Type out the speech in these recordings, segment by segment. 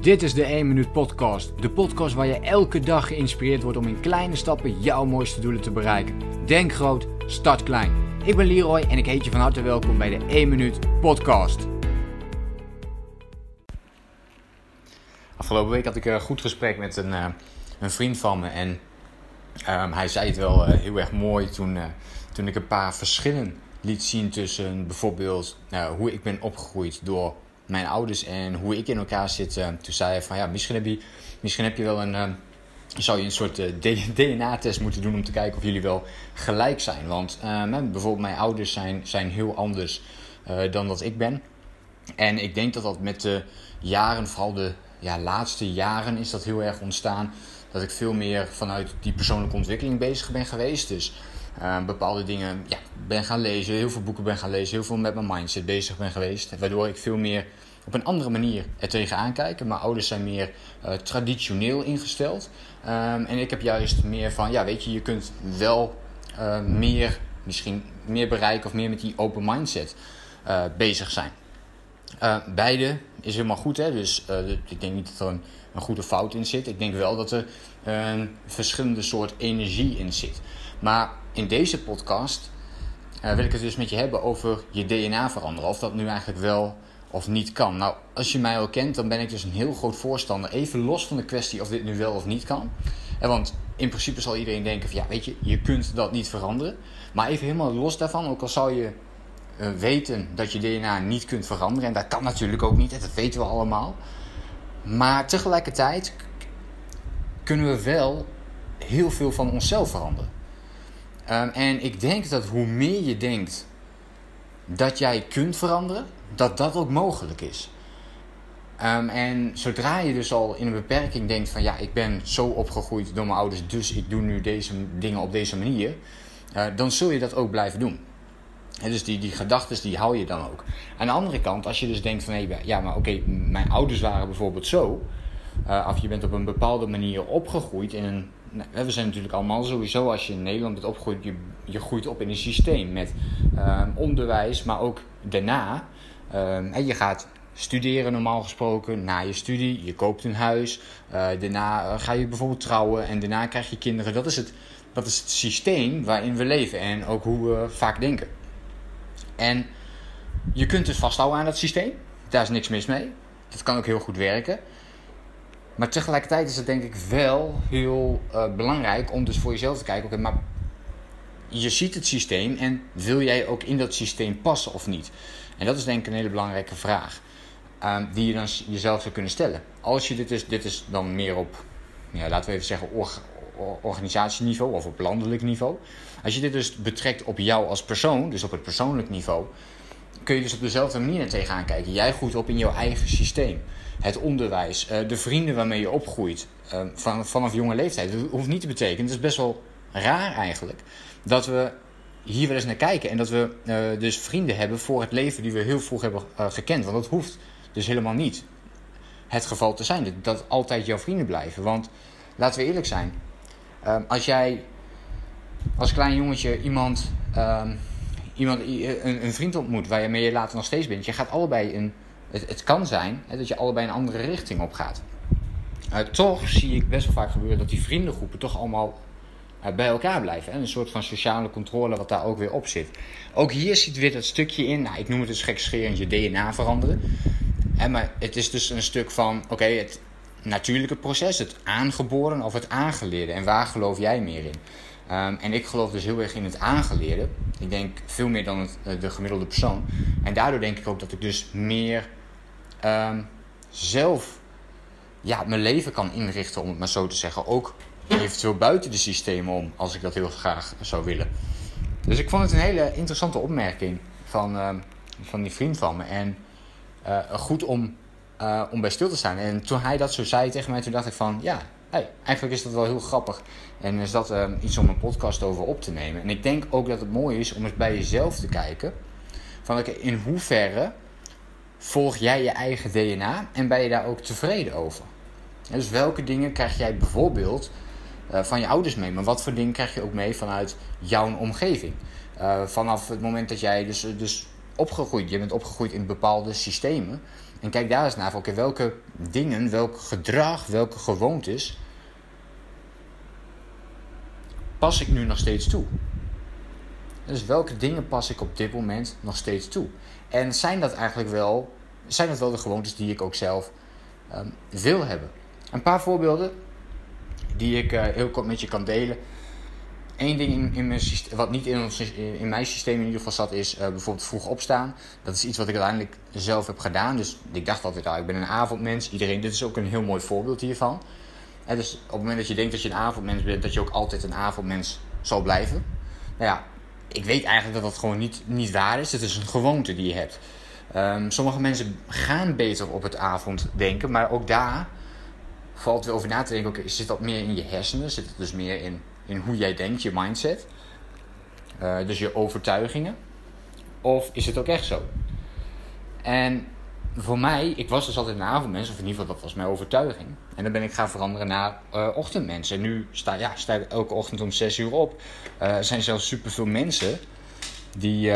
Dit is de 1 Minuut Podcast. De podcast waar je elke dag geïnspireerd wordt om in kleine stappen jouw mooiste doelen te bereiken. Denk groot, start klein. Ik ben Leroy en ik heet je van harte welkom bij de 1 Minuut Podcast. Afgelopen week had ik een goed gesprek met een, uh, een vriend van me. En um, hij zei het wel uh, heel erg mooi toen, uh, toen ik een paar verschillen liet zien tussen bijvoorbeeld hoe ik ben opgegroeid door mijn ouders en hoe ik in elkaar zit. Uh, toen zei hij van ja, misschien heb je, misschien heb je wel een. Uh, zou je een soort uh, DNA-test moeten doen om te kijken of jullie wel gelijk zijn. Want bijvoorbeeld mijn ouders zijn, zijn heel anders dan dat ik ben. En ik denk dat dat met de jaren, vooral de ja, laatste jaren, is dat heel erg ontstaan. Dat ik veel meer vanuit die persoonlijke ontwikkeling bezig ben geweest. Dus uh, bepaalde dingen ja, ben gaan lezen, heel veel boeken ben gaan lezen, heel veel met mijn mindset bezig ben geweest. Waardoor ik veel meer op een andere manier er tegenaan kijk. Mijn ouders zijn meer uh, traditioneel ingesteld. Um, en ik heb juist meer van, ja weet je, je kunt wel uh, meer, misschien meer bereiken of meer met die open mindset bezig zijn. beide is helemaal goed, hè? dus ik denk niet dat er een, een goede fout in zit. Ik denk wel dat er een verschillende soort energie in zit. Maar in deze podcast uh, wil ik het dus met je hebben over je DNA veranderen. Of dat nu eigenlijk wel of niet kan. Nou, als je mij al kent, dan ben ik dus een heel groot voorstander. Even los van de kwestie of dit nu wel of niet kan. En want in principe zal iedereen denken van ja, weet je, je kunt dat niet veranderen. Maar even helemaal los daarvan, ook al zou je uh, weten dat je DNA niet kunt veranderen. En dat kan natuurlijk ook niet, dat weten we allemaal. Maar tegelijkertijd kunnen we wel heel veel van onszelf veranderen. Um, en ik denk dat hoe meer je denkt dat jij kunt veranderen, dat dat ook mogelijk is. Um, en zodra je dus al in een beperking denkt van ja, ik ben zo opgegroeid door mijn ouders, dus ik doe nu deze dingen op deze manier, uh, dan zul je dat ook blijven doen. Dus die, die gedachten die hou je dan ook. Aan de andere kant, als je dus denkt van ja, maar oké, mijn ouders waren bijvoorbeeld zo, uh, of je bent op een bepaalde manier opgegroeid in een nou, we zijn natuurlijk allemaal sowieso, als je in Nederland bent opgegroeid, je, je groeit op in een systeem met uh, onderwijs, maar ook daarna. En je gaat studeren normaal gesproken, na je studie, je koopt een huis, uh, daarna eh, ga je bijvoorbeeld trouwen en daarna krijg je kinderen. Dat is, het, dat is het systeem waarin we leven en ook hoe we vaak denken. En je kunt dus vasthouden aan dat systeem, daar is niks mis mee. Dat kan ook heel goed werken. Maar tegelijkertijd is het denk ik wel heel uh, belangrijk om dus voor jezelf te kijken: oké, maar je ziet het systeem en wil jij ook in dat systeem passen of niet? En dat is denk ik een hele belangrijke vraag. Uh, die je dan jezelf zou kunnen stellen. Als je dit is, dit is dan meer op, ja, laten we even zeggen, organisatieniveau of op landelijk niveau. Als je dit dus betrekt op jou als persoon, dus op het persoonlijk niveau, kun je dus op dezelfde manier tegenaan kijken. Jij groeit op in jouw eigen systeem het onderwijs, eh, de vrienden waarmee je opgroeit eh, van, vanaf jonge leeftijd. Dat hoeft niet te betekenen, het is best wel raar eigenlijk, dat we hier wel eens naar kijken en dat we uh, dus vrienden hebben voor het leven die we heel vroeg hebben gekend. Want dat hoeft dus helemaal niet het geval te zijn, dat altijd jouw vrienden blijven. Want laten we eerlijk zijn, als jij als klein jongetje iemand, iemand een, een vriend ontmoet waarmee je later nog steeds bent, je gaat allebei een het, het kan zijn hè, dat je allebei een andere richting op gaat. Uh, toch zie ik best wel vaak gebeuren dat die vriendengroepen toch allemaal uh, bij elkaar blijven. Hè? Een soort van sociale controle wat daar ook weer op zit. Ook hier zit weer dat stukje in, nou, ik noem het dus gekscherend je DNA veranderen. Hè, maar het is dus een stuk van, oké, het natuurlijke proces, het aangeboren of het aangeleerde. En waar geloof jij meer in? Um, en ik geloof dus heel erg in het aangeleerde. Ik denk veel meer dan uh, de gemiddelde persoon. En daardoor denk ik ook dat ik dus meer um, zelf ja, mijn leven kan inrichten, om het maar zo te zeggen. Ook eventueel buiten de systemen om, als ik dat heel graag zou willen. Dus ik vond het een hele interessante opmerking van, uh, van die vriend van me. En uh, goed om, uh, om bij stil te staan. En toen hij dat zo zei tegen mij, toen dacht ik van ja, hey, eigenlijk is dat wel heel grappig. En is dat uh, iets om een podcast over op te nemen. En ik denk ook dat het mooi is om eens bij jezelf te kijken. Van in hoeverre volg jij je eigen DNA en ben je daar ook tevreden over? dus welke dingen krijg jij bijvoorbeeld uh, van je ouders mee? Maar wat voor dingen krijg je ook mee vanuit jouw omgeving? Vanaf het moment dat jij dus, dus opgegroeid, je bent opgegroeid in bepaalde systemen. En kijk daar eens naar. Oké, welke dingen, welk gedrag, welke gewoontes pas ik nu nog steeds toe? Dus welke dingen pas ik op dit moment nog steeds toe? En zijn dat eigenlijk wel, zijn dat wel de gewoontes die ik ook zelf um, wil hebben? Een paar voorbeelden die ik uh, heel kort met je kan delen. Eén ding in, in mijn wat niet in, in mijn systeem in ieder geval zat, is uh, bijvoorbeeld vroeg opstaan. Dat is iets wat ik uiteindelijk zelf heb gedaan. Dus ik dacht altijd, ah, ik ben een avondmens. Iedereen, dit is ook een heel mooi voorbeeld hiervan. En dus op het moment dat je denkt dat je een avondmens bent, dat je ook altijd een avondmens zal blijven. Nou ja, ik weet eigenlijk dat dat gewoon niet, niet waar is. Het is een gewoonte die je hebt. Um, sommige mensen gaan beter op het avonddenken, maar ook daar valt weer over na te denken: oké, zit dat meer in je hersenen? Zit het dus meer in, in hoe jij denkt, je mindset? Uh, dus je overtuigingen? Of is het ook echt zo? En voor mij, ik was dus altijd een avondmens, of in ieder geval dat was mijn overtuiging. En dan ben ik gaan veranderen naar uh, ochtendmens. En nu sta, ja, sta ik elke ochtend om 6 uur op. Uh, er zijn zelfs superveel mensen die,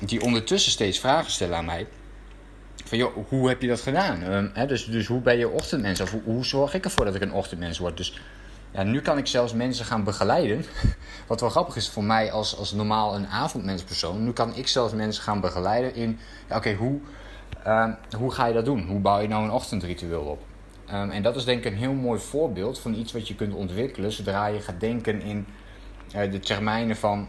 die ondertussen steeds vragen stellen aan mij. Van joh, hoe heb je dat gedaan? Um, hè, dus, dus hoe ben je ochtendmens? Of hoe, hoe, zorg ik ervoor dat ik een ochtendmens word? Dus ja, nu kan ik zelfs mensen gaan begeleiden. Wat wel grappig is voor mij als, als normaal een avondmenspersoon. Nu kan ik zelfs mensen gaan begeleiden in... Ja, Oké, hoe Uh, hoe ga je dat doen? Hoe bouw je nou een ochtendritueel op? Um, en dat is denk ik een heel mooi voorbeeld van iets wat je kunt ontwikkelen zodra je gaat denken in uh, de termijnen van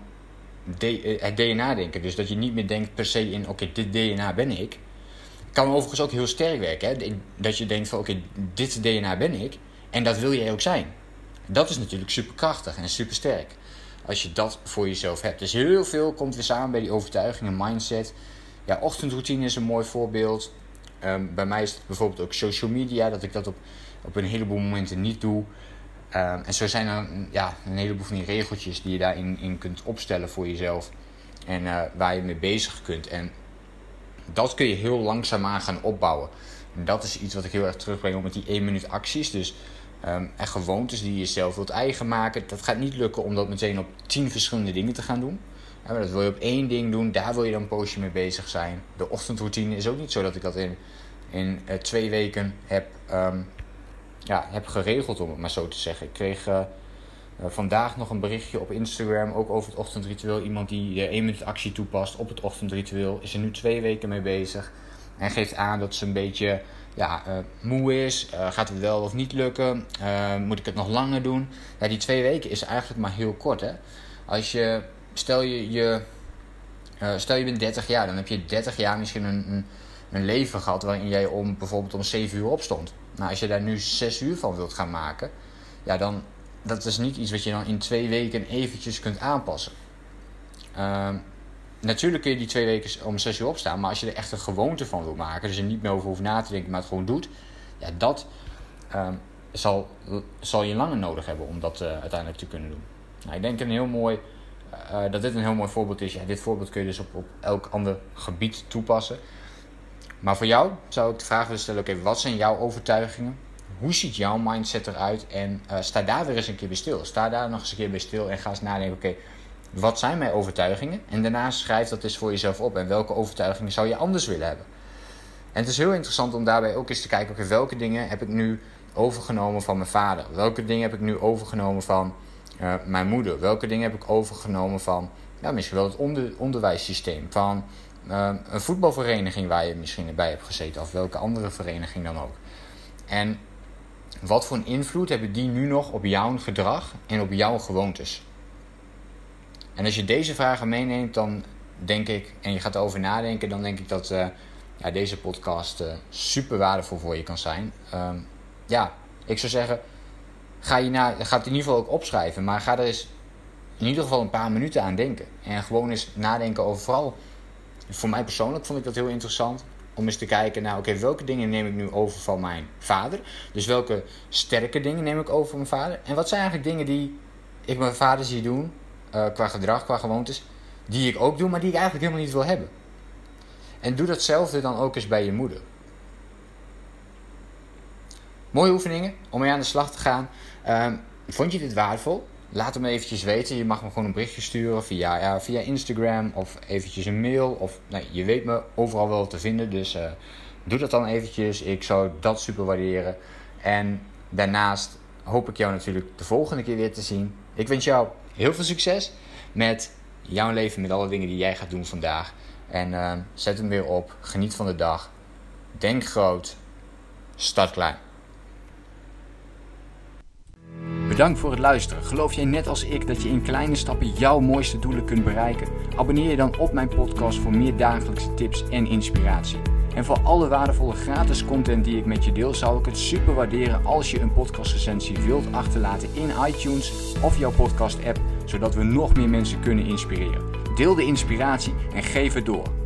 de, uh, het DNA-denken. Dus dat je niet meer denkt per se in: oké, dit DNA ben ik. Kan overigens ook heel sterk werken. Hè? Dat je denkt van: oké, dit DNA ben ik en dat wil jij ook zijn. Dat is natuurlijk superkrachtig en supersterk. Als je dat voor jezelf hebt. Dus heel veel komt weer samen bij die overtuigingen, mindset. Ja, ochtendroutine is een mooi voorbeeld. Um, bij mij is het bijvoorbeeld ook social media, dat ik dat op, op een heleboel momenten niet doe. Um, en zo zijn er ja, een heleboel van die regeltjes die je daarin in kunt opstellen voor jezelf. En uh, waar je mee bezig kunt. En dat kun je heel langzaamaan gaan opbouwen. En dat is iets wat ik heel erg terugbreng op met die 1 minuut acties. Dus um, en gewoontes die je zelf wilt eigen maken. Dat gaat niet lukken om dat meteen op 10 verschillende dingen te gaan doen. Maar dat wil je op één ding doen, daar wil je dan een poosje mee bezig zijn. De ochtendroutine is ook niet zo dat ik dat in, in uh, twee weken heb, um, ja, heb geregeld, om het maar zo te zeggen. Ik kreeg uh, uh, vandaag nog een berichtje op Instagram, ook over het ochtendritueel. Iemand die één minuut actie toepast op het ochtendritueel, is er nu twee weken mee bezig. En geeft aan dat ze een beetje ja, moe is. gaat het wel of niet lukken? moet ik het nog langer doen? Ja, die twee weken is eigenlijk maar heel kort. Hè? Als je stel je, je, stel je bent 30 jaar, dan heb je 30 jaar misschien een, een, een, leven gehad waarin jij om, bijvoorbeeld om 7 uur opstond. Nou, als je daar nu 6 uur van wilt gaan maken, ja, dan dat is niet iets wat je dan in twee weken eventjes kunt aanpassen. Natuurlijk kun je die twee weken om 6 uur opstaan, maar als je er echt een gewoonte van wilt maken, dus er niet meer over hoeft na te denken, maar het gewoon doet, ja, dat uh, zal, zal je langer nodig hebben om dat uh, uiteindelijk te kunnen doen. Nou, ik denk een heel mooi uh, dat dit een heel mooi voorbeeld is. Ja, dit voorbeeld kun je dus op, op elk ander gebied toepassen. Maar voor jou zou ik de vraag willen stellen: oké, wat zijn jouw overtuigingen? Hoe ziet jouw mindset eruit? En sta daar weer eens een keer bij stil. Sta daar nog eens een keer bij stil en ga eens nadenken: oké, wat zijn mijn overtuigingen? En daarna schrijf dat eens voor jezelf op. En welke overtuigingen zou je anders willen hebben? En het is heel interessant om daarbij ook eens te kijken: welke dingen heb ik nu overgenomen van mijn vader? Welke dingen heb ik nu overgenomen van uh, mijn moeder? Welke dingen heb ik overgenomen van ja, misschien wel het onder, onderwijssysteem? Van uh, een voetbalvereniging waar je misschien bij hebt gezeten, of welke andere vereniging dan ook. En wat voor een invloed hebben die nu nog op jouw gedrag en op jouw gewoontes? En als je deze vragen meeneemt, dan denk ik, en je gaat erover nadenken, dan denk ik dat uh, ja, deze podcast uh, super waardevol voor je kan zijn. Uh, ja, ik zou zeggen, ga, je na, ga het in ieder geval ook opschrijven. Maar ga er eens in ieder geval een paar minuten aan denken. En gewoon eens nadenken over vooral... Voor mij persoonlijk vond ik dat heel interessant. Om eens te kijken naar, oké, welke dingen neem ik nu over van mijn vader? Dus welke sterke dingen neem ik over van mijn vader? En wat zijn eigenlijk dingen die ik mijn vader zie doen, uh, qua gedrag, qua gewoontes, die ik ook doe, maar die ik eigenlijk helemaal niet wil hebben? En doe datzelfde dan ook eens bij je moeder. Mooie oefeningen om mee aan de slag te gaan. Uh, vond je dit waardevol? Laat me eventjes weten. Je mag me gewoon een berichtje sturen via, ja, via Instagram of eventjes een mail. Of nee, je weet me overal wel te vinden. Dus uh, doe dat dan eventjes. Ik zou dat super waarderen. En daarnaast hoop ik jou natuurlijk de volgende keer weer te zien. Ik wens jou heel veel succes met jouw leven, met alle dingen die jij gaat doen vandaag. En uh, zet hem weer op. Geniet van de dag. Denk groot. Start klein. Bedankt voor het luisteren. Geloof jij net als ik dat je in kleine stappen jouw mooiste doelen kunt bereiken? Abonneer je dan op mijn podcast voor meer dagelijkse tips en inspiratie. En voor alle waardevolle gratis content die ik met je deel, zou ik het super waarderen als je een podcastrecensie wilt achterlaten in iTunes of jouw podcast app, zodat we nog meer mensen kunnen inspireren. Deel de inspiratie en geef het door.